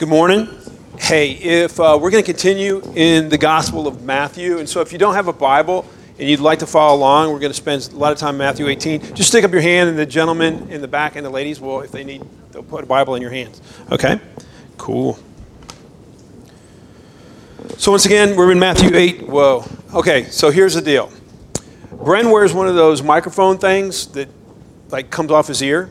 Good morning. Hey, if uh, we're going to continue in the Gospel of Matthew, and so if you don't have a Bible and you'd like to follow along, we're going to spend a lot of time in Matthew 18. Just stick up your hand, and the gentlemen in the back and the ladies will, if they need, they'll put a Bible in your hands. Okay? Cool. So once again, we're in Matthew 8. Whoa. Okay, so here's the deal. Bren wears one of those microphone things that like comes off his ear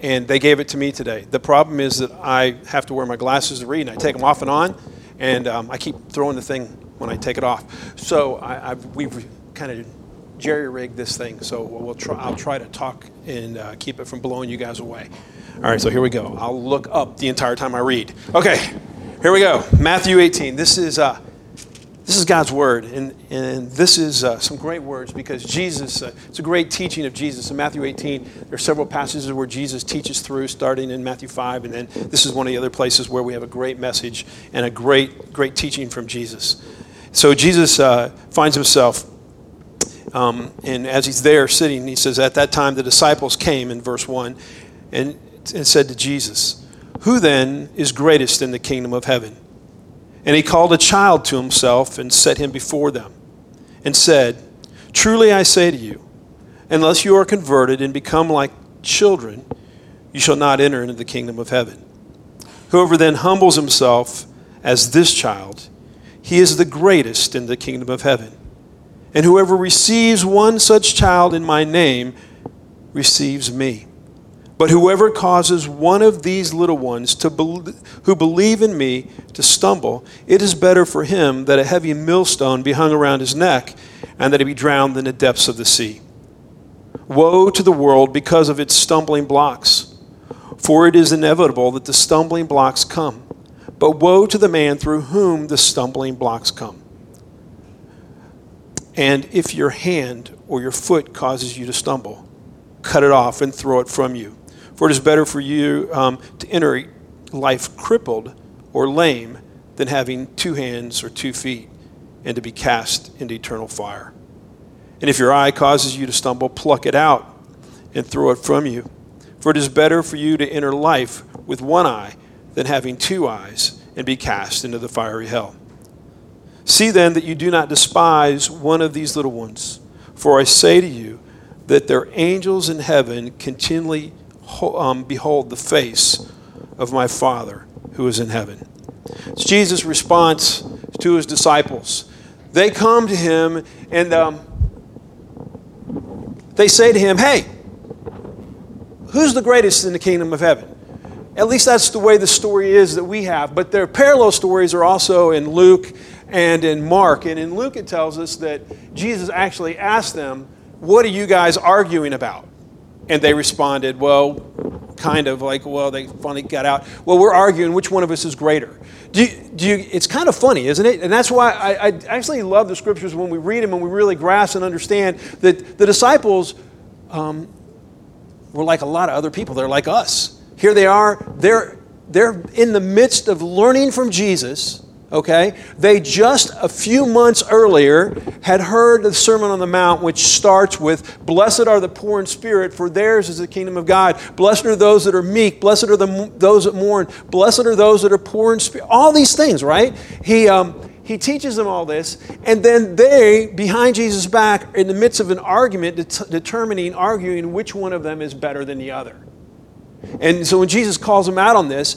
and they gave it to me today. The problem is that I have to wear my glasses to read, and I take them off and on, and um, I keep throwing the thing when I take it off. So I, we've kind of jerry rigged this thing. So we'll try, I'll try to talk and uh, keep it from blowing you guys away. All right, so here we go. I'll look up the entire time I read. Okay, here we go. Matthew 18. This is. Uh, this is God's word, and, and this is uh, some great words because Jesus, uh, it's a great teaching of Jesus. In Matthew 18, there are several passages where Jesus teaches through, starting in Matthew 5, and then this is one of the other places where we have a great message and a great, great teaching from Jesus. So Jesus uh, finds himself, um, and as he's there sitting, he says, At that time the disciples came, in verse 1, and, and said to Jesus, Who then is greatest in the kingdom of heaven? And he called a child to himself and set him before them, and said, Truly I say to you, unless you are converted and become like children, you shall not enter into the kingdom of heaven. Whoever then humbles himself as this child, he is the greatest in the kingdom of heaven. And whoever receives one such child in my name receives me. But whoever causes one of these little ones to be- who believe in me to stumble, it is better for him that a heavy millstone be hung around his neck and that he be drowned in the depths of the sea. Woe to the world because of its stumbling blocks, for it is inevitable that the stumbling blocks come. But woe to the man through whom the stumbling blocks come. And if your hand or your foot causes you to stumble, cut it off and throw it from you. For it is better for you um, to enter life crippled or lame than having two hands or two feet and to be cast into eternal fire. And if your eye causes you to stumble, pluck it out and throw it from you. For it is better for you to enter life with one eye than having two eyes and be cast into the fiery hell. See then that you do not despise one of these little ones, for I say to you that their angels in heaven continually um, behold the face of my Father who is in heaven. It's Jesus' response to his disciples. They come to him and um, they say to him, Hey, who's the greatest in the kingdom of heaven? At least that's the way the story is that we have. But their parallel stories are also in Luke and in Mark. And in Luke, it tells us that Jesus actually asked them, What are you guys arguing about? And they responded, well, kind of like, well, they finally got out. Well, we're arguing which one of us is greater. Do you, do you, it's kind of funny, isn't it? And that's why I, I actually love the scriptures when we read them and we really grasp and understand that the disciples um, were like a lot of other people. They're like us. Here they are. They're, they're in the midst of learning from Jesus okay? They just a few months earlier had heard the Sermon on the Mount, which starts with Blessed are the poor in spirit, for theirs is the kingdom of God. Blessed are those that are meek. Blessed are the, those that mourn. Blessed are those that are poor in spirit. All these things, right? He, um, he teaches them all this, and then they, behind Jesus' back, in the midst of an argument, det- determining, arguing which one of them is better than the other. And so when Jesus calls them out on this,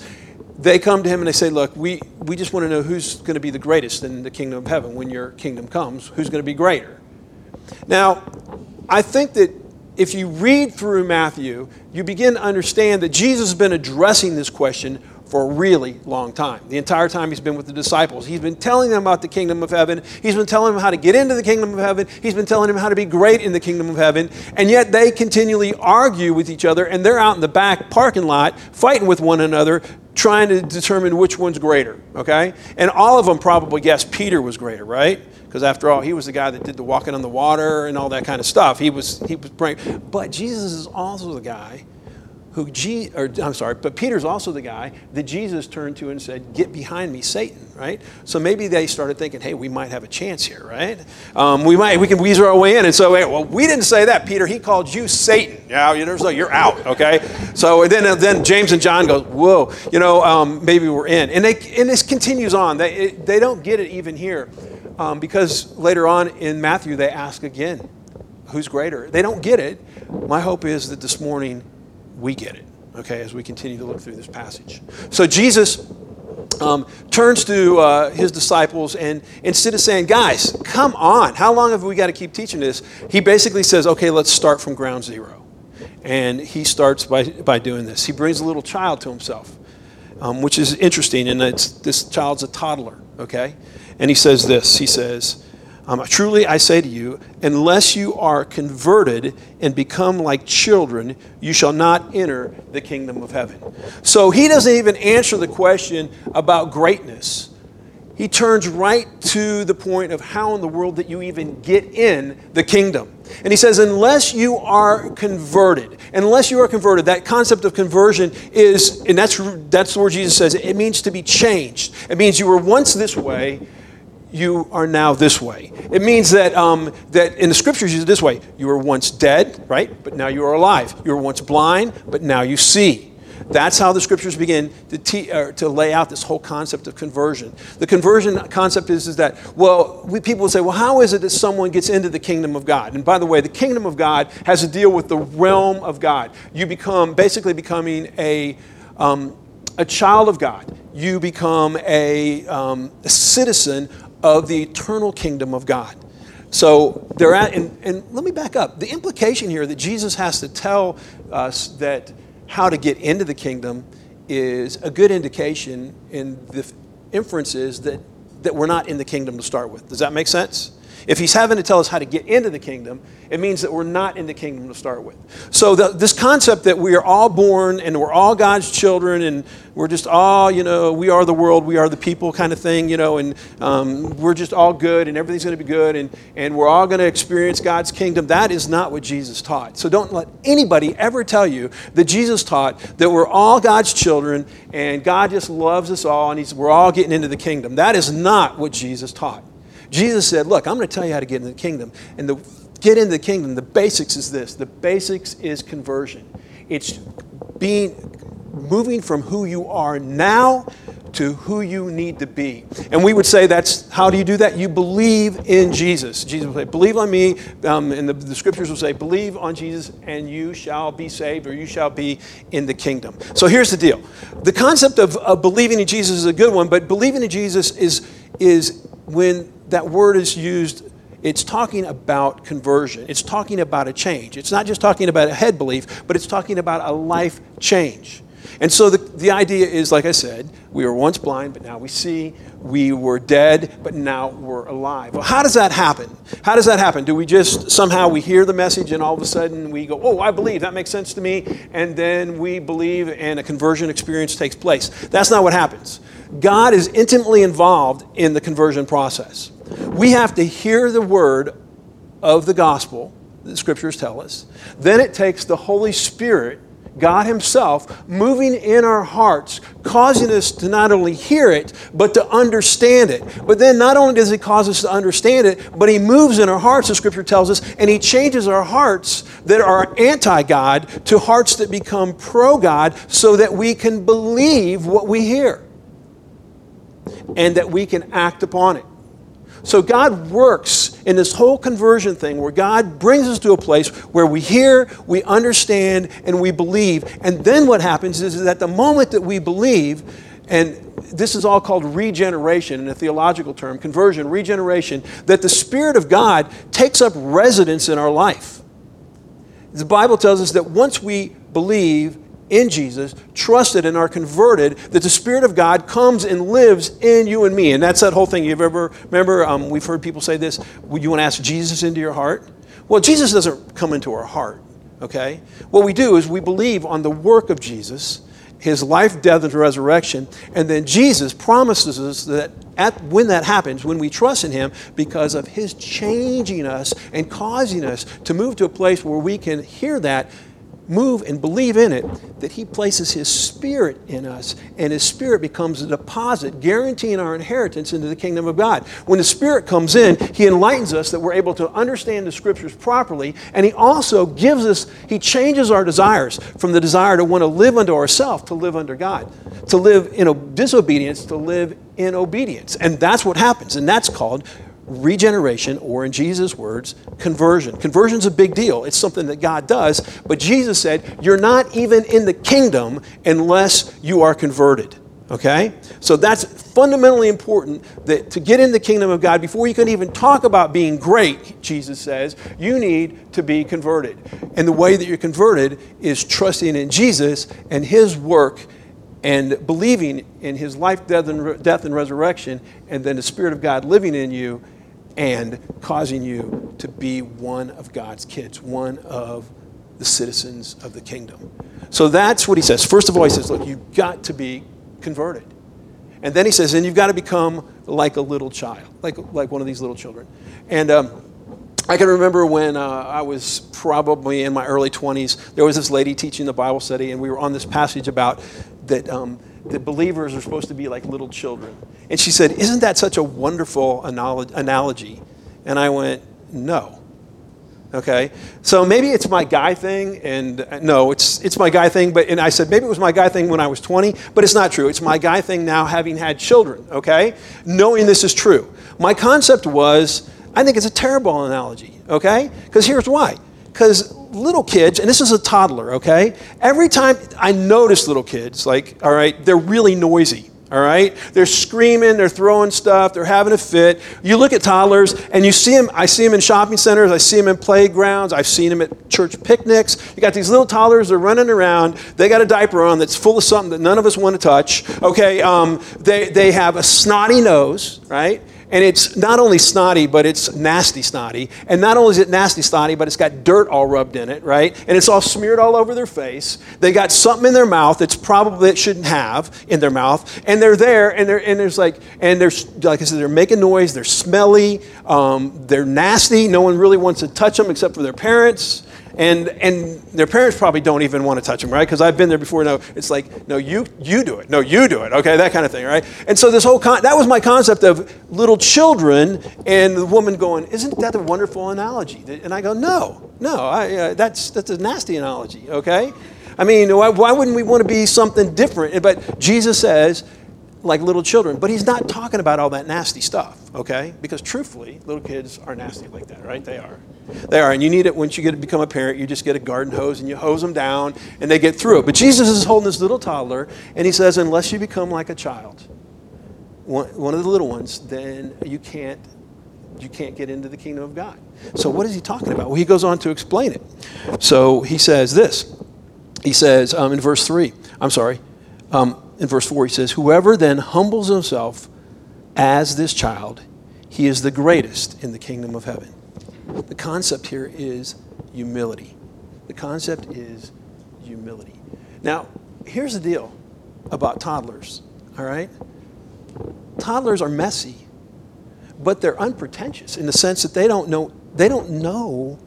they come to him and they say, Look, we, we just want to know who's going to be the greatest in the kingdom of heaven when your kingdom comes. Who's going to be greater? Now, I think that if you read through Matthew, you begin to understand that Jesus has been addressing this question for a really long time. The entire time he's been with the disciples, he's been telling them about the kingdom of heaven. He's been telling them how to get into the kingdom of heaven. He's been telling them how to be great in the kingdom of heaven. And yet they continually argue with each other, and they're out in the back parking lot fighting with one another, trying to determine which one's greater, okay? And all of them probably guessed Peter was greater, right? Because after all, he was the guy that did the walking on the water and all that kind of stuff. He was, he was, praying. but Jesus is also the guy who Je- or I'm sorry, but Peter's also the guy that Jesus turned to and said, "Get behind me, Satan." Right? So maybe they started thinking, "Hey, we might have a chance here, right? Um, we might, we can weasel our way in." And so, well, we didn't say that, Peter. He called you Satan. Yeah, you know, so you're out. Okay. So then, then James and John go, "Whoa, you know, um, maybe we're in." And they, and this continues on. They, it, they don't get it even here, um, because later on in Matthew they ask again, "Who's greater?" They don't get it. My hope is that this morning we get it, okay, as we continue to look through this passage. So Jesus um, turns to uh, his disciples and instead of saying, guys, come on, how long have we got to keep teaching this? He basically says, okay, let's start from ground zero. And he starts by, by doing this. He brings a little child to himself, um, which is interesting, and this child's a toddler, okay? And he says this He says, um, truly, I say to you, unless you are converted and become like children, you shall not enter the kingdom of heaven. So he doesn't even answer the question about greatness. He turns right to the point of how in the world that you even get in the kingdom. And he says, unless you are converted, unless you are converted, that concept of conversion is, and that's, that's where Jesus says it means to be changed. It means you were once this way you are now this way. It means that, um, that in the scriptures, use it this way you were once dead, right? But now you are alive. You were once blind, but now you see. That's how the scriptures begin to, te- uh, to lay out this whole concept of conversion. The conversion concept is, is that, well, we, people say, well, how is it that someone gets into the kingdom of God? And by the way, the kingdom of God has to deal with the realm of God. You become basically becoming a, um, a child of God. You become a, um, a citizen of the eternal kingdom of God. So they're at, and, and let me back up. The implication here that Jesus has to tell us that how to get into the kingdom is a good indication in the inferences that, that we're not in the kingdom to start with. Does that make sense? If he's having to tell us how to get into the kingdom, it means that we're not in the kingdom to start with. So, the, this concept that we are all born and we're all God's children and we're just all, you know, we are the world, we are the people kind of thing, you know, and um, we're just all good and everything's going to be good and, and we're all going to experience God's kingdom, that is not what Jesus taught. So, don't let anybody ever tell you that Jesus taught that we're all God's children and God just loves us all and we're all getting into the kingdom. That is not what Jesus taught. Jesus said, Look, I'm going to tell you how to get into the kingdom. And the get into the kingdom, the basics is this the basics is conversion. It's being moving from who you are now to who you need to be. And we would say that's how do you do that? You believe in Jesus. Jesus will say, Believe on me. Um, and the, the scriptures will say, Believe on Jesus and you shall be saved or you shall be in the kingdom. So here's the deal the concept of, of believing in Jesus is a good one, but believing in Jesus is, is when that word is used, it's talking about conversion. It's talking about a change. It's not just talking about a head belief, but it's talking about a life change. And so the, the idea is, like I said, we were once blind, but now we see. We were dead, but now we're alive. Well, how does that happen? How does that happen? Do we just somehow we hear the message and all of a sudden we go, oh, I believe, that makes sense to me, and then we believe and a conversion experience takes place? That's not what happens. God is intimately involved in the conversion process. We have to hear the word of the gospel, the scriptures tell us. Then it takes the Holy Spirit, God Himself, moving in our hearts, causing us to not only hear it, but to understand it. But then not only does He cause us to understand it, but He moves in our hearts, the scripture tells us, and He changes our hearts that are anti God to hearts that become pro God so that we can believe what we hear and that we can act upon it. So God works in this whole conversion thing where God brings us to a place where we hear, we understand, and we believe. And then what happens is that the moment that we believe, and this is all called regeneration in a theological term, conversion, regeneration, that the Spirit of God takes up residence in our life. The Bible tells us that once we believe in Jesus, trusted and are converted, that the Spirit of God comes and lives in you and me. And that's that whole thing. You've ever, remember, um, we've heard people say this, you want to ask Jesus into your heart? Well, Jesus doesn't come into our heart, okay? What we do is we believe on the work of Jesus, his life, death, and resurrection, and then Jesus promises us that at, when that happens, when we trust in him, because of his changing us and causing us to move to a place where we can hear that, move and believe in it, that He places His Spirit in us, and His Spirit becomes a deposit guaranteeing our inheritance into the kingdom of God. When the Spirit comes in, He enlightens us that we're able to understand the Scriptures properly, and He also gives us, He changes our desires from the desire to want to live unto ourselves to live under God, to live in disobedience to live in obedience. And that's what happens, and that's called regeneration, or in Jesus' words, conversion. Conversion is a big deal. It's something that God does, but Jesus said, You're not even in the kingdom unless you are converted. Okay? So that's fundamentally important that to get in the kingdom of God, before you can even talk about being great, Jesus says, you need to be converted. And the way that you're converted is trusting in Jesus and his work and believing in his life, death, and, death, and resurrection, and then the Spirit of God living in you and causing you to be one of God's kids, one of the citizens of the kingdom. So that's what he says. First of all, he says, Look, you've got to be converted. And then he says, And you've got to become like a little child, like, like one of these little children. And um, I can remember when uh, I was probably in my early 20s, there was this lady teaching the Bible study, and we were on this passage about that, um, that believers are supposed to be like little children. And she said, Isn't that such a wonderful analogy? And I went, No. Okay, so maybe it's my guy thing, and uh, no, it's it's my guy thing. But and I said maybe it was my guy thing when I was 20, but it's not true. It's my guy thing now, having had children. Okay, knowing this is true. My concept was I think it's a terrible analogy. Okay, because here's why. Because little kids, and this is a toddler, okay? Every time I notice little kids, like, all right, they're really noisy. All right? They're screaming, they're throwing stuff, they're having a fit. You look at toddlers and you see them, I see them in shopping centers, I see them in playgrounds, I've seen them at church picnics. You got these little toddlers, they're running around, they got a diaper on that's full of something that none of us want to touch. Okay, um, they, they have a snotty nose, right? And it's not only snotty, but it's nasty snotty. And not only is it nasty snotty, but it's got dirt all rubbed in it, right? And it's all smeared all over their face. They got something in their mouth that's probably it shouldn't have in their mouth. And they're there, and they're and there's like and they're like I said, they're making noise. They're smelly. Um, they're nasty. No one really wants to touch them except for their parents and and their parents probably don't even want to touch them right? Because i've been there before no it's like no you you do it no you do it okay? That kind of thing right? And so this whole con- that was my concept of little children and the woman going isn't that a wonderful analogy? And i go no no I, uh, that's that's a nasty analogy okay? I mean why, why wouldn't we want to be something different? But jesus says like little children. But he's not talking about all that nasty stuff, okay? Because truthfully, little kids are nasty like that, right? They are. They are. And you need it once you get to become a parent, you just get a garden hose and you hose them down and they get through it. But Jesus is holding this little toddler and he says, unless you become like a child, one of the little ones, then you can't you can't get into the kingdom of God. So what is he talking about? Well, he goes on to explain it. So he says this. He says um, in verse 3, I'm sorry, um, in verse 4, he says, Whoever then humbles himself as this child, he is the greatest in the kingdom of heaven. The concept here is humility. The concept is humility. Now, here's the deal about toddlers, all right? Toddlers are messy, but they're unpretentious in the sense that they don't know they don't know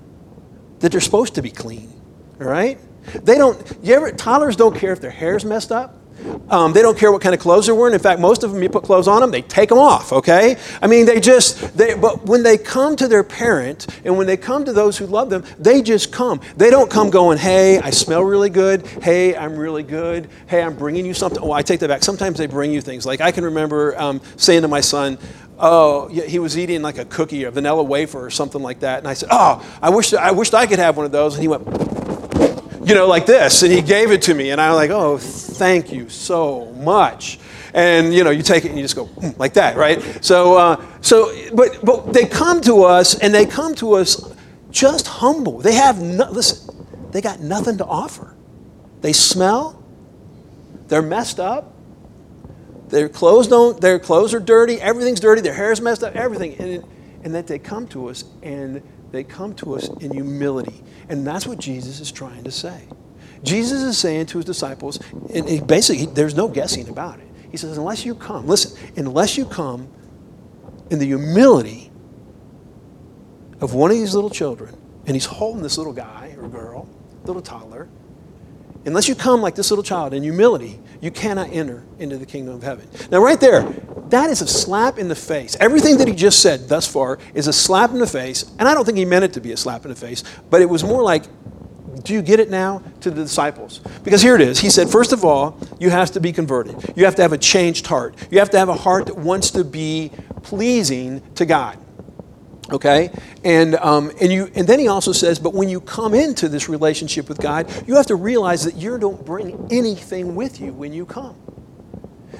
that they're supposed to be clean, all right? They don't you ever toddlers don't care if their hair's messed up. Um, they don't care what kind of clothes they're wearing. In fact, most of them, you put clothes on them, they take them off, okay? I mean, they just, they, but when they come to their parent and when they come to those who love them, they just come. They don't come going, hey, I smell really good. Hey, I'm really good. Hey, I'm bringing you something. Oh, I take that back. Sometimes they bring you things. Like I can remember um, saying to my son, oh, he was eating like a cookie, a vanilla wafer or something like that. And I said, oh, I wish I wished I could have one of those. And he went, you know, like this. And he gave it to me. And I was like, oh, thank you so much. And, you know, you take it and you just go mm, like that, right? So, uh, so but, but they come to us and they come to us just humble. They have, no, listen, they got nothing to offer. They smell. They're messed up. Their clothes don't, their clothes are dirty. Everything's dirty. Their hair's messed up. Everything. And, and that they come to us and they come to us in humility. And that's what Jesus is trying to say. Jesus is saying to his disciples, and basically, there's no guessing about it. He says, unless you come, listen, unless you come in the humility of one of these little children, and he's holding this little guy or girl, little toddler, unless you come like this little child in humility, you cannot enter into the kingdom of heaven. Now, right there, that is a slap in the face. Everything that he just said thus far is a slap in the face, and I don't think he meant it to be a slap in the face, but it was more like, do you get it now to the disciples? Because here it is. He said, first of all, you have to be converted. You have to have a changed heart. You have to have a heart that wants to be pleasing to God okay? And um, and you and then he also says but when you come into this relationship with god you have to realize that you don't bring anything with you when you come.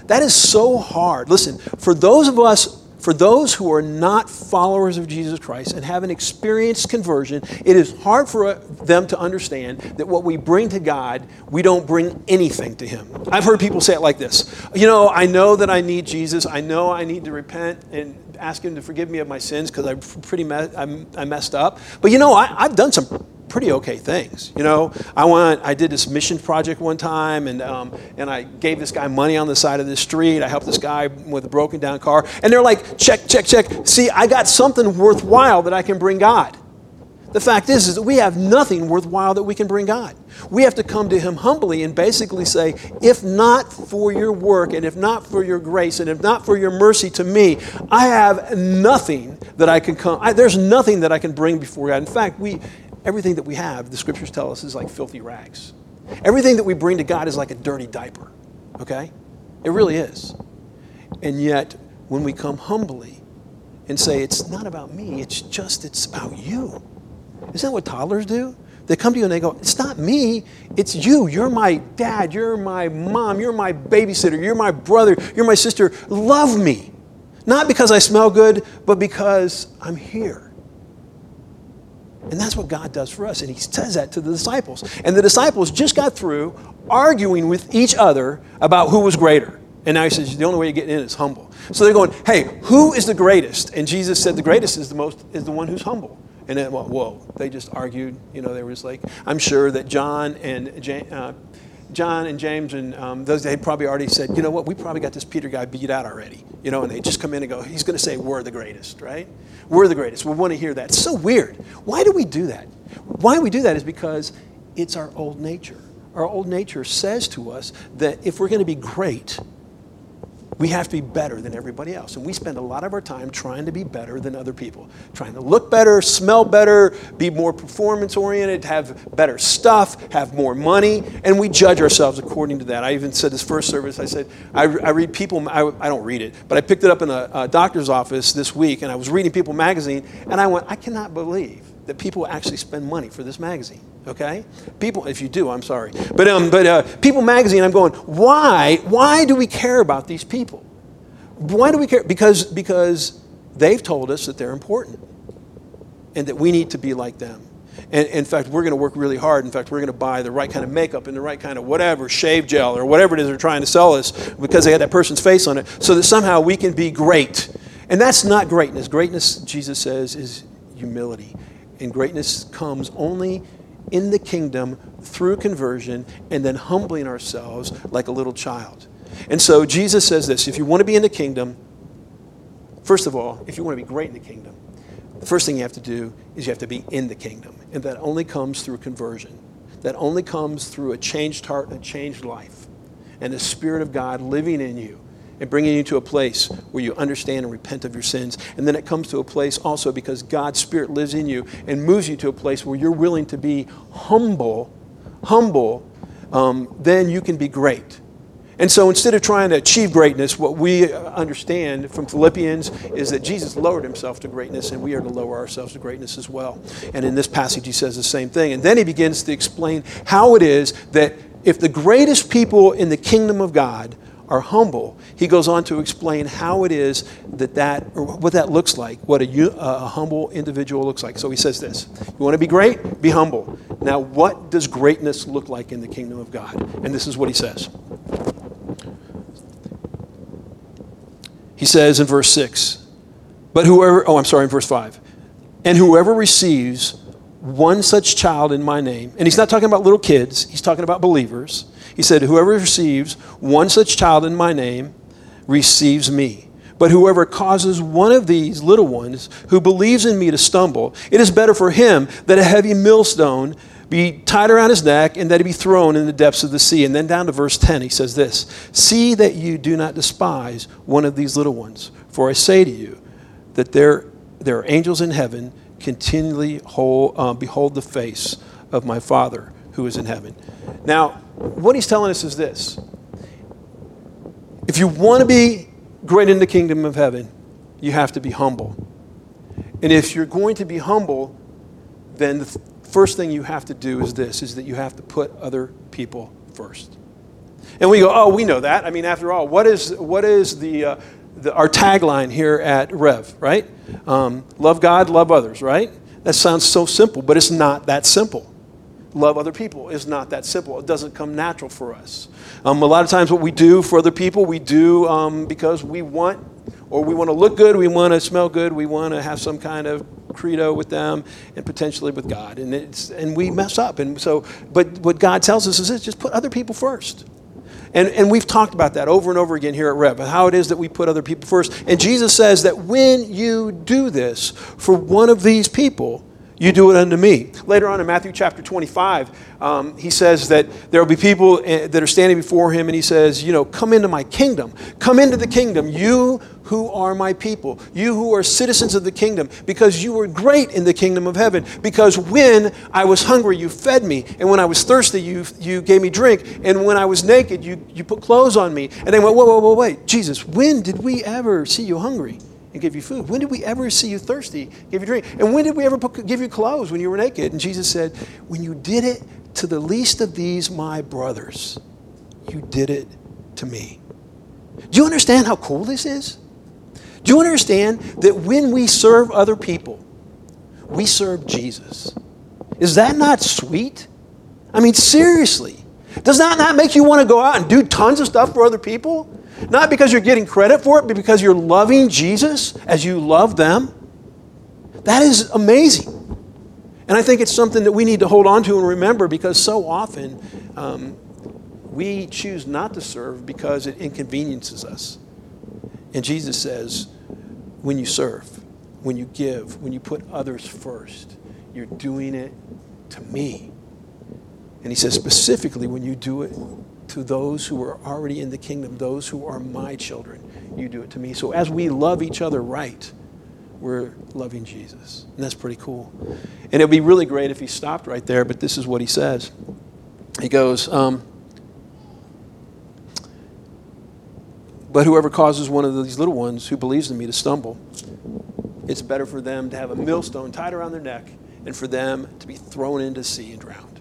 That is so hard. Listen for those of us for those who are not followers of Jesus Christ and haven't experienced conversion, it is hard for uh, them to understand that what we bring to God, we don't bring anything to Him. I've heard people say it like this You know, I know that I need Jesus. I know I need to repent and ask Him to forgive me of my sins because I'm pretty me- I'm, I messed up. But you know, I, I've done some pretty okay things. You know, I went, I did this mission project one time, and um, and I gave this guy money on the side of the street. I helped this guy with a broken down car, and they're like, check, check, check. See, I got something worthwhile that I can bring God. The fact is, is that we have nothing worthwhile that we can bring God. We have to come to Him humbly and basically say, if not for your work, and if not for your grace, and if not for your mercy to me, I have nothing that I can come. I, there's nothing that I can bring before God. In fact, we everything that we have, the scriptures tell us, is like filthy rags. Everything that we bring to God is like a dirty diaper, okay? It really is. And yet, when we come humbly and say, it's not about me, it's just, it's about you. Isn't that what toddlers do? They come to you and they go, It's not me, it's you. You're my dad, you're my mom, you're my babysitter, you're my brother, you're my sister. Love me. Not because I smell good, but because I'm here. And that's what God does for us. And He says that to the disciples. And the disciples just got through arguing with each other about who was greater. And now He says, the only way you get in is humble. So they're going, hey, who is the greatest? And Jesus said, the greatest is the most is the one who's humble. And then, well, whoa, they just argued. You know, there was like, I'm sure that John and uh, John and James and um, those, they probably already said, you know what, we probably got this Peter guy beat out already. You know, and they just come in and go, he's going to say, we're the greatest, right? We're the greatest. We want to hear that. It's so weird. Why do we do that? Why we do that is because it's our old nature. Our old nature says to us that if we're going to be great, we have to be better than everybody else. And we spend a lot of our time trying to be better than other people, trying to look better, smell better, be more performance oriented, have better stuff, have more money, and we judge ourselves according to that. I even said this first service, I said, I, I read People, I, I, don't read it, but I picked it up in a, a doctor's office this week, and I was reading People magazine, and I went, I cannot believe that people actually spend money for this magazine. Okay, people. If you do, I'm sorry, but um, but uh, People Magazine. I'm going. Why? Why do we care about these people? Why do we care? Because because they've told us that they're important, and that we need to be like them. And in fact, we're going to work really hard. In fact, we're going to buy the right kind of makeup and the right kind of whatever, shave gel or whatever it is they're trying to sell us because they had that person's face on it, so that somehow we can be great. And that's not greatness. Greatness, Jesus says, is humility. And greatness comes only in the kingdom through conversion and then humbling ourselves like a little child. And so Jesus says this if you want to be in the kingdom, first of all, if you want to be great in the kingdom, the first thing you have to do is you have to be in the kingdom. And that only comes through conversion. That only comes through a changed heart and a changed life. And the Spirit of God living in you and bringing you to a place where you understand and repent of your sins. And then it comes to a place also because God's Spirit lives in you and moves you to a place where you're willing to be humble, humble, um, then you can be great. And so instead of trying to achieve greatness, what we understand from Philippians is that Jesus lowered himself to greatness, and we are to lower ourselves to greatness as well. And in this passage, he says the same thing. And then he begins to explain how it is that if the greatest people in the kingdom of God are humble, he goes on to explain how it is that that, or what that looks like, what a, uh, a, humble individual looks like. So he says this You want to be great? Be humble. Now, what does greatness look like in the kingdom of God? And this is what he says. He says in verse 6, but whoever, oh, I'm sorry, in verse 5, and whoever receives one such child in my name, and he's not talking about little kids, he's talking about believers he said, Whoever receives one such child in my name receives me. But whoever causes one of these little ones who believes in me to stumble, it is better for him that a heavy millstone be tied around his neck, and that he be thrown in the depths of the sea. And then down to verse 10, he says this See that you do not despise one of these little ones, for I say to you that there, there are angels in heaven continually hold, uh, behold the face of my Father who is in heaven. Now, what he's telling us is this if you want to be great in the kingdom of heaven, you have to be humble. And if you're going to be humble, then the first thing you have to do is this is that you have to put other people first. And we go, oh, we know that. I mean, after all, what is, what is the, uh, the our tagline here at Rev, right? Um, love God, love others, right? That sounds so simple, but it's not that simple. Love other people is not that simple. It doesn't come natural for us. Um, a lot of times, what we do for other people, we do um, because we want, or we want to look good, we want to smell good, we want to have some kind of credo with them and potentially with God. And, it's, and we mess up. And so, but what God tells us is this, just put other people first. And, and we've talked about that over and over again here at Rev, how it is that we put other people first. And Jesus says that when you do this for one of these people, you do it unto me. Later on in Matthew chapter 25, um, he says that there will be people eh, that are standing before him, and he says, You know, come into my kingdom. Come into the kingdom, you who are my people, you who are citizens of the kingdom, because you were great in the kingdom of heaven. Because when I was hungry, you fed me, and when I was thirsty, you, you gave me drink, and when I was naked, you, you put clothes on me. And they went, Whoa, whoa, whoa, wait, Jesus, when did we ever see you hungry? And give you food? When did we ever see you thirsty, give you drink? And when did we ever put, give you clothes when you were naked? And Jesus said, When you did it to the least of these, my brothers, you did it to me. Do you understand how cool this is? Do you understand that when we serve other people, we serve Jesus? Is that not sweet? I mean, seriously. Does that not make you want to go out and do tons of stuff for other people? Not because you're getting credit for it, but because you're loving Jesus as you love them. That is amazing. And I think it's something that we need to hold on to and remember because so often um, we choose not to serve because it inconveniences us. And Jesus says, when you serve, when you give, when you put others first, you're doing it to me. And he says, specifically, when you do it to those who are already in the kingdom, those who are my children. You do it to me. So as we love each other right, we're loving Jesus. And that's pretty cool. And it would be really great if he stopped right there, but this is what he says. He goes, um, But whoever causes one of these little ones who believes in me to stumble, it's better for them to have a millstone tied around their neck and for them to be thrown into sea and drowned.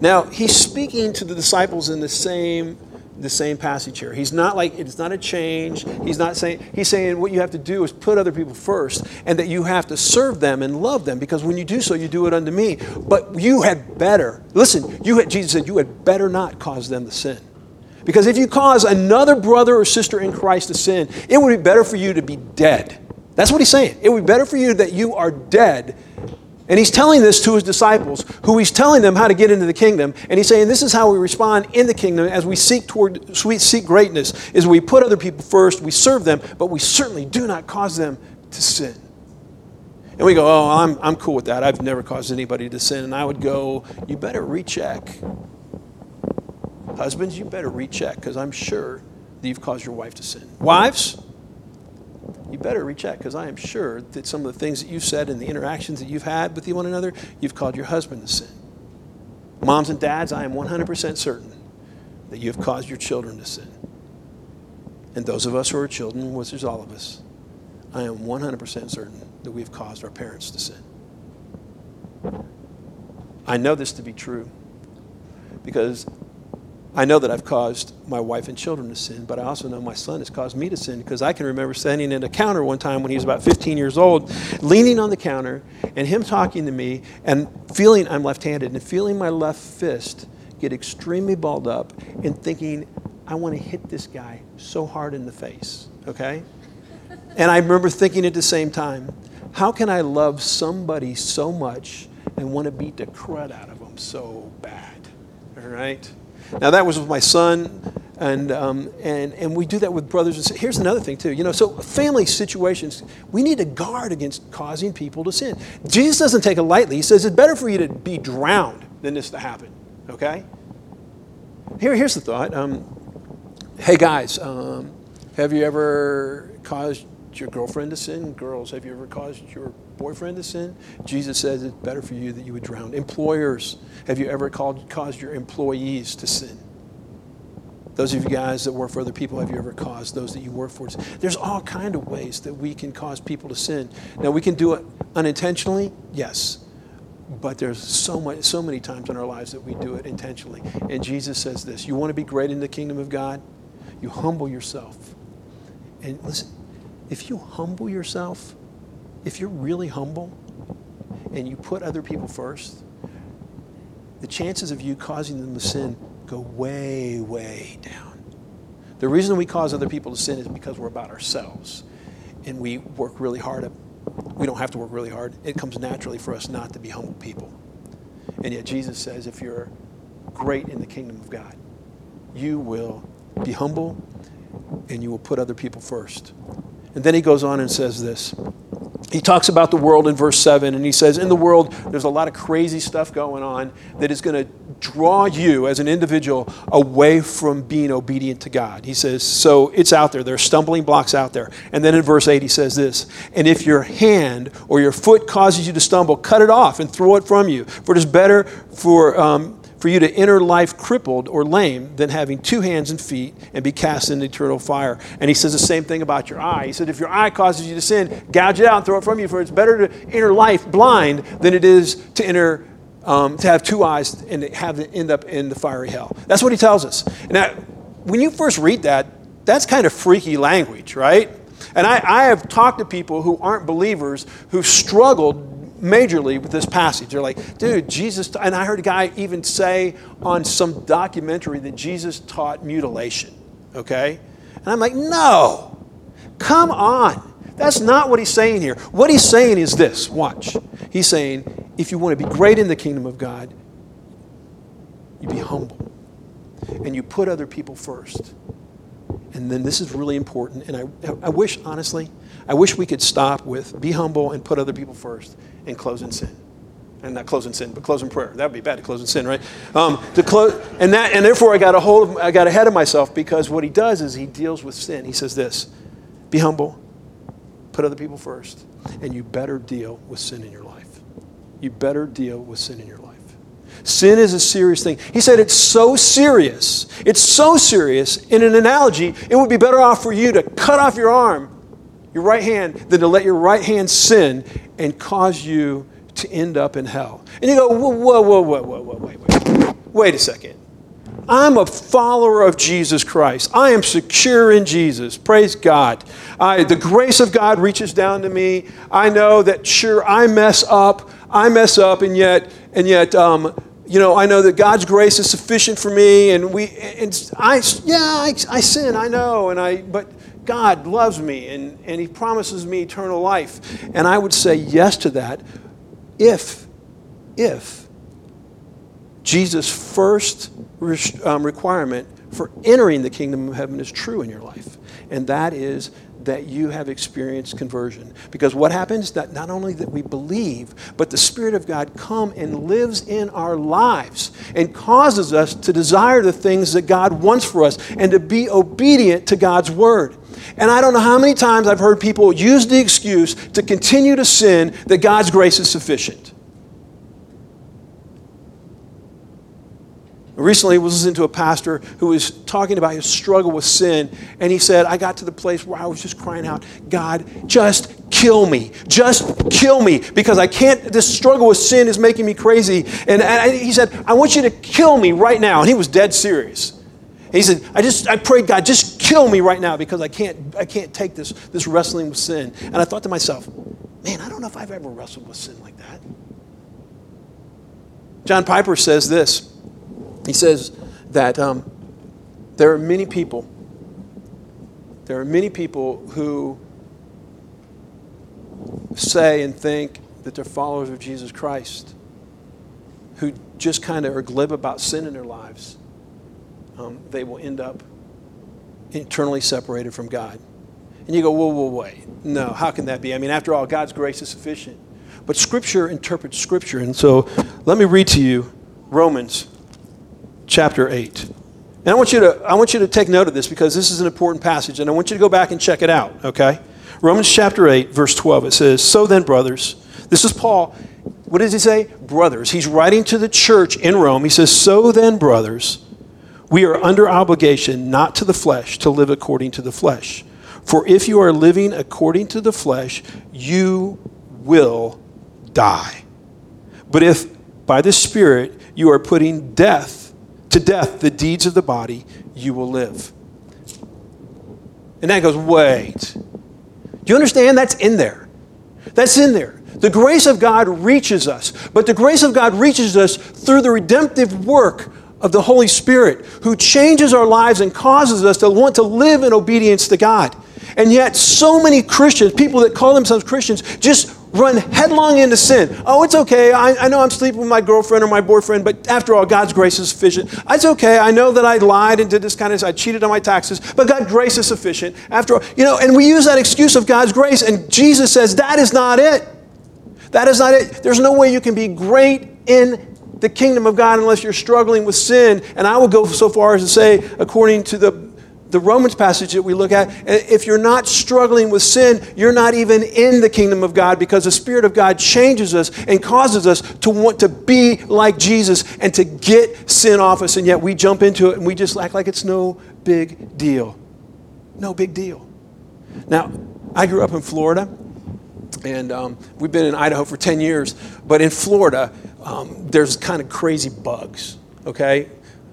Now, he's speaking to the disciples in the same the same passage here. He's not like it's not a change. He's not saying he's saying what you have to do is put other people first and that you have to serve them and love them because when you do so you do it unto me. But you had better. Listen, you had Jesus said you had better not cause them to sin. Because if you cause another brother or sister in Christ to sin, it would be better for you to be dead. That's what he's saying. It would be better for you that you are dead and he's telling this to his disciples, who he's telling them how to get into the kingdom. And he's saying, This is how we respond in the kingdom as we seek toward we seek greatness, is we put other people first, we serve them, but we certainly do not cause them to sin. And we go, Oh, I'm, I'm cool with that. I've never caused anybody to sin. And I would go, You better recheck. Husbands, you better recheck, because I'm sure that you've caused your wife to sin. Wives, you better recheck because I am sure that some of the things that you've said and the interactions that you've had with one another, you've called your husband to sin. Moms and dads, I am 100% certain that you have caused your children to sin. And those of us who are children, which is all of us, I am 100% certain that we've caused our parents to sin. I know this to be true because I know that I've caused my wife and children to sin, but I also know my son has caused me to sin because I can remember standing at a counter one time when he was about 15 years old, leaning on the counter, and him talking to me and feeling I'm left handed and feeling my left fist get extremely balled up and thinking, I want to hit this guy so hard in the face, okay? And I remember thinking at the same time, how can I love somebody so much and want to beat the crud out of them so bad? All right? Now, that was with my son. And, um, and, and we do that with brothers and. Here's another thing, too. You know, so family situations, we need to guard against causing people to sin. Jesus doesn't take it lightly. He says it's better for you to be drowned than this to happen, okay? Here, here's the thought. Um, hey, guys, um, have you ever caused your girlfriend to sin? Girls, have you ever caused your boyfriend to sin? Jesus says it's better for you that you would drown. Employers, have you ever called, caused your employees to sin? Those of you guys that work for other people, have you ever caused those that you work for? There's all kind of ways that we can cause people to sin. Now we can do it unintentionally, yes, but there's so much, so many times in our lives that we do it intentionally. And Jesus says this: You want to be great in the kingdom of God? You humble yourself. And listen, if you humble yourself, if you're really humble, and you put other people first, the chances of you causing them to sin go way, way down. The reason we cause other people to sin is because we're about ourselves. And we work really hard. At, we don't have to work really hard. It comes naturally for us not to be humble people. And yet Jesus says if you're great in the kingdom of God, you will be humble and you will put other people first. And then he goes on and says this he talks about the world in verse 7, and he says, In the world, there's a lot of crazy stuff going on that is going to draw you as an individual away from being obedient to God. He says, So it's out there. There are stumbling blocks out there. And then in verse 8, he says this And if your hand or your foot causes you to stumble, cut it off and throw it from you. For it is better for. Um, for you to enter life crippled or lame than having two hands and feet and be cast into eternal fire. And he says the same thing about your eye. He said, if your eye causes you to sin, gouge it out and throw it from you, for it's better to enter life blind than it is to enter. Um, to have two eyes and have it end up in the fiery hell. That's what he tells us. Now, when you first read that, that's kind of freaky language, right? And I, I have talked to people who aren't believers who've struggled majorly with this passage. They're like, dude, Jesus, and I heard a guy even say on some documentary that Jesus taught mutilation, okay? And I'm like, no, come on. That's not what he's saying here. What he's saying is this watch. He's saying, if you want to be great in the kingdom of God, you be humble and you put other people first. And then this is really important. And I, I wish, honestly, I wish we could stop with be humble and put other people first and close in sin. And not close in sin, but close in prayer. That would be bad to close in sin, right? Um, to close, and that, and therefore I got a hold of, I got ahead of myself because what he does is he deals with sin. He says this: Be humble, put other people first, and you better deal with sin in your life. You better deal with sin in your life. Sin is a serious thing. He said it's so serious. It's so serious. In an analogy, it would be better off for you to cut off your arm your right hand than to let your right hand sin and cause you to end up in hell. And you go, whoa, whoa, whoa, whoa, whoa, whoa, wait, wait. Wait a second. I'm a follower of Jesus Christ. I am secure in Jesus. Praise God. I, the grace of God reaches down to me. I know that sure I mess up. I mess up, and yet, and yet, um, you know, I know that God's grace is sufficient for me, and we, and I, yeah, I, I sin. I know, and I, but God loves me and, and He promises me eternal life. And I would say yes to that if, if Jesus' first um, requirement for entering the kingdom of heaven is true in your life. And that is that you have experienced conversion. Because what happens that not only that we believe, but the Spirit of God come and lives in our lives and causes us to desire the things that God wants for us and to be obedient to God's word. And I don't know how many times I've heard people use the excuse to continue to sin that God's grace is sufficient. Recently, I was listening to a pastor who was talking about his struggle with sin, and he said, I got to the place where I was just crying out, God, just kill me. Just kill me because I can't, this struggle with sin is making me crazy. And, and he said, I want you to kill me right now. And he was dead serious. He said, I just, I prayed, God, just kill me right now because I can't, I can't take this, this wrestling with sin. And I thought to myself, man, I don't know if I've ever wrestled with sin like that. John Piper says this. He says that um, there are many people, there are many people who say and think that they're followers of Jesus Christ, who just kind of are glib about sin in their lives um, they will end up eternally separated from God. And you go, whoa, whoa, wait. No, how can that be? I mean, after all, God's grace is sufficient. But Scripture interprets Scripture. And so let me read to you Romans chapter 8. And I want you to, I want you to take note of this because this is an important passage, and I want you to go back and check it out, okay? Romans chapter 8, verse 12, it says, So then, brothers, this is Paul. What does he say? Brothers. He's writing to the church in Rome. He says, So then, brothers, we are under obligation not to the flesh to live according to the flesh. For if you are living according to the flesh, you will die. But if by the Spirit you are putting death to death the deeds of the body, you will live. And that goes, wait. Do you understand? That's in there. That's in there. The grace of God reaches us, but the grace of God reaches us through the redemptive work of the Holy Spirit who changes our lives and causes us to want to live in obedience to God. And yet, so many Christians, people that call themselves Christians, just run headlong into sin. Oh, it's okay. I, I, know I'm sleeping with my girlfriend or my boyfriend, but after all, God's grace is sufficient. It's okay. I know that I lied and did this kind of, I cheated on my taxes, but God's grace is sufficient. After all, you know, and we use that excuse of God's grace, and Jesus says that is not it. That is not it. There's no way you can be great in the kingdom of God unless you're struggling with sin. And I will go so far as to say, according to the, the Romans passage that we look at, if you're not struggling with sin, you're not even in the kingdom of God because the Spirit of God changes us and causes us to want to be like Jesus and to get sin off us. And yet we jump into it and we just act like it's no big deal. No big deal. Now, I grew up in Florida. And um, we've been in Idaho for 10 years. But in Florida, um, there's kind of crazy bugs, okay?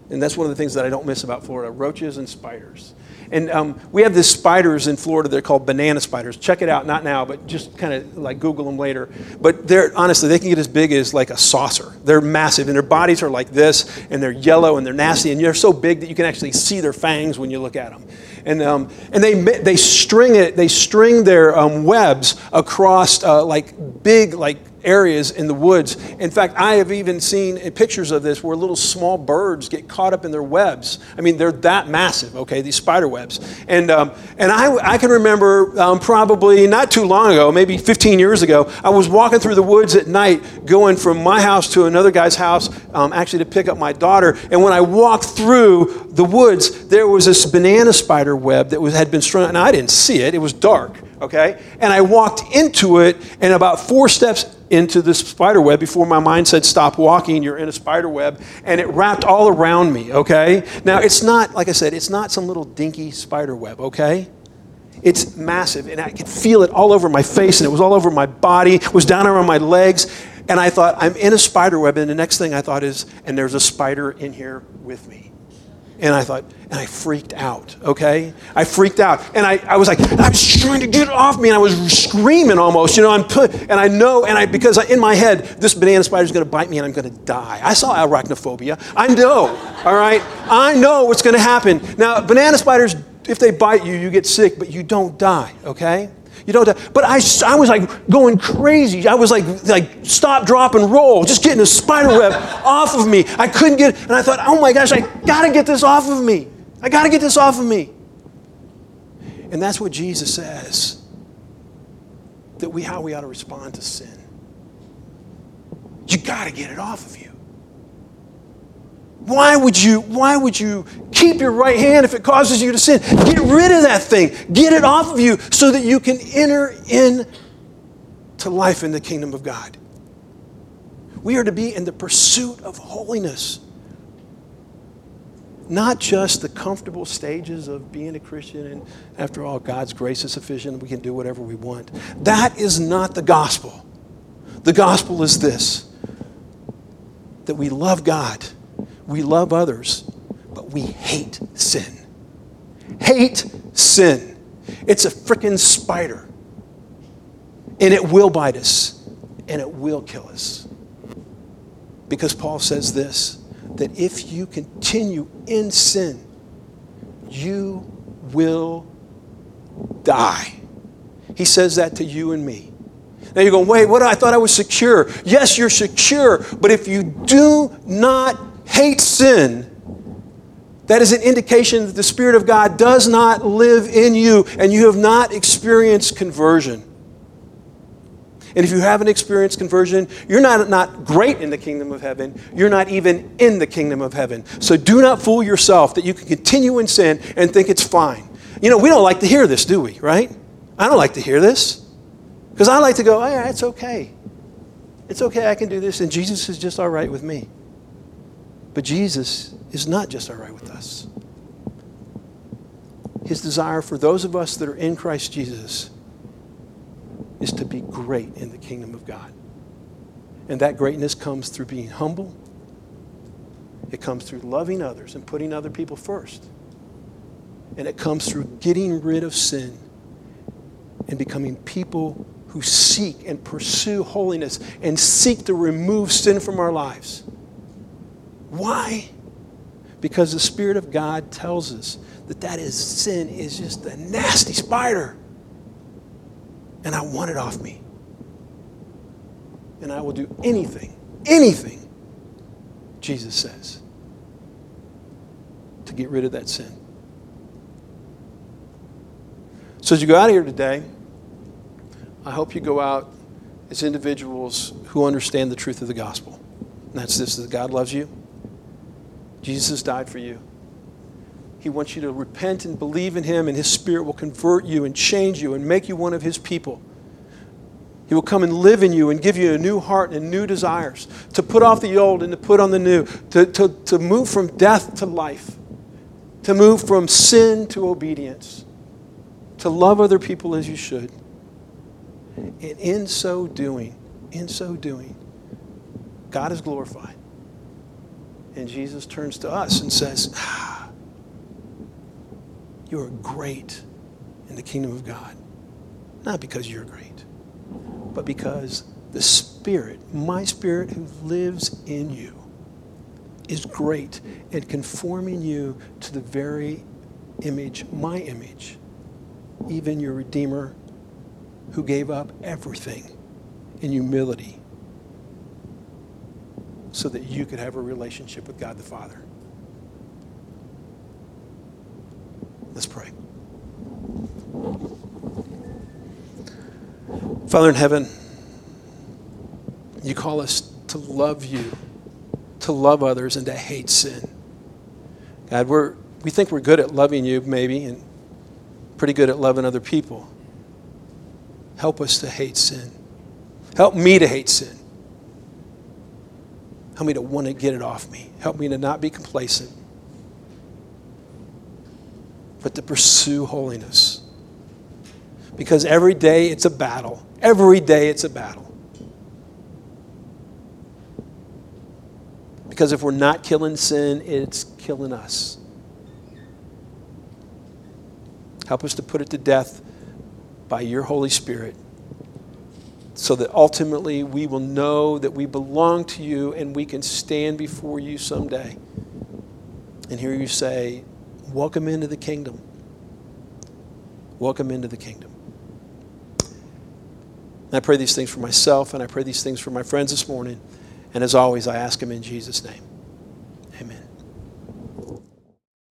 And that's one of the things that I don't miss about Florida roaches and spiders. And um, we have these spiders in Florida. They're called banana spiders. Check it out, not now, but just kind of like Google them later. But they're honestly, they can get as big as like a saucer. They're massive, and their bodies are like this, and they're yellow and they're nasty, and they're so big that you can actually see their fangs when you look at them and, um, and they, they string it, they string their um, webs across uh, like big like areas in the woods. In fact, I have even seen pictures of this where little small birds get caught up in their webs. I mean, they're that massive, okay, these spider webs. And, um, and I, I can remember um, probably not too long ago, maybe 15 years ago, I was walking through the woods at night going from my house to another guy's house, um, actually to pick up my daughter. And when I walked through the woods, there was this banana spider web that was, had been strung, and I didn't see it, it was dark okay? And I walked into it, and about four steps into this spider web before my mind said, Stop walking, you're in a spider web, and it wrapped all around me, okay? Now, it's not, like I said, it's not some little dinky spider web, okay? It's massive, and I could feel it all over my face, and it was all over my body, it was down around my legs. And I thought, I'm in a spider web, and the next thing I thought is, and there's a spider in here with me. And I thought, and I freaked out, okay? I freaked out. And I, I was like, I was trying to get it off me, and I was screaming almost, you know, I'm put, and I know, and I, because in my head, this banana spider is going to bite me and I'm going to die. I saw arachnophobia. I know, all right? I know what's going to happen. Now, banana spiders, if they bite you, you get sick, but you don't die, okay? You know, but I, I was like going crazy. I was like, like stop, drop, and roll, just getting a spider web off of me. I couldn't get, and I thought, oh my gosh, I got to get this off of me. I got to get this off of me. And that's what Jesus says that we how we ought to respond to sin. You got to get it off of you. Why would you why would you keep your right hand if it causes you to sin? Get rid of that thing. Get it off of you so that you can enter in to life in the kingdom of God. We are to be in the pursuit of holiness. Not just the comfortable stages of being a Christian, and after all, God's grace is sufficient, we can do whatever we want. That is not the gospel. The gospel is this that we love God we love others, but we hate sin. Hate sin. It's a freaking spider. And it will bite us, and it will kill us. Because Paul says this that if you continue in sin, you will die. He says that to you and me. Now you're going, wait, what? I thought I was secure. Yes, you're secure, but if you do not hate sin, That is an indication that the Spirit of God does not live in you and you have not experienced conversion. And if you haven't experienced conversion, you're not, not great in the kingdom of heaven. You're not even in the kingdom of heaven. So do not fool yourself that you can continue in sin and think it's fine. You know, we don't like to hear this, do we? Right? I don't like to hear this. Because I like to go, oh, yeah, it's okay. It's okay, I can do this, and Jesus is just all right with me. But Jesus is not just all right with us. His desire for those of us that are in Christ Jesus is to be great in the kingdom of God. And that greatness comes through being humble, it comes through loving others and putting other people first. And it comes through getting rid of sin and becoming people who seek and pursue holiness and seek to remove sin from our lives. Why? Because the Spirit of God tells us that that is sin is just a nasty spider. And I want it off me. And I will do anything, anything, Jesus says, to get rid of that sin. So as you go out of here today, I hope you go out as individuals who understand the truth of the gospel. And that's this that God loves you. Jesus died for you. He wants you to repent and believe in Him, and His Spirit will convert you and change you and make you one of His people. He will come and live in you and give you a new heart and new desires, to put off the old and to put on the new, to, to, to move from death to life, to move from sin to obedience, to love other people as you should. And in so doing, in so doing, God is glorified. And Jesus turns to us and says, ah, You are great in the kingdom of God. Not because you're great, but because the Spirit, my Spirit who lives in you, is great at conforming you to the very image, my image, even your Redeemer who gave up everything in humility so that you could have a relationship with God the Father. Let's pray. Father in heaven, you call us to love you, to love others, and to hate sin. God, we're, we think we're good at loving you, maybe, and pretty good at loving other people. Help us to hate sin. Help me to hate sin. Help me to want to get it off me. Help me to not be complacent, but to pursue holiness. Because every day it's a battle. Every day it's a battle. Because if we're not killing sin, it's killing us. Help us to put it to death by your Holy Spirit so that ultimately we will know that we belong to you and we can stand before you someday and hear you say, Welcome into the kingdom. Welcome into the kingdom. And I pray these things for myself and I pray these things for my friends this morning. And as always, I ask them in Jesus' name.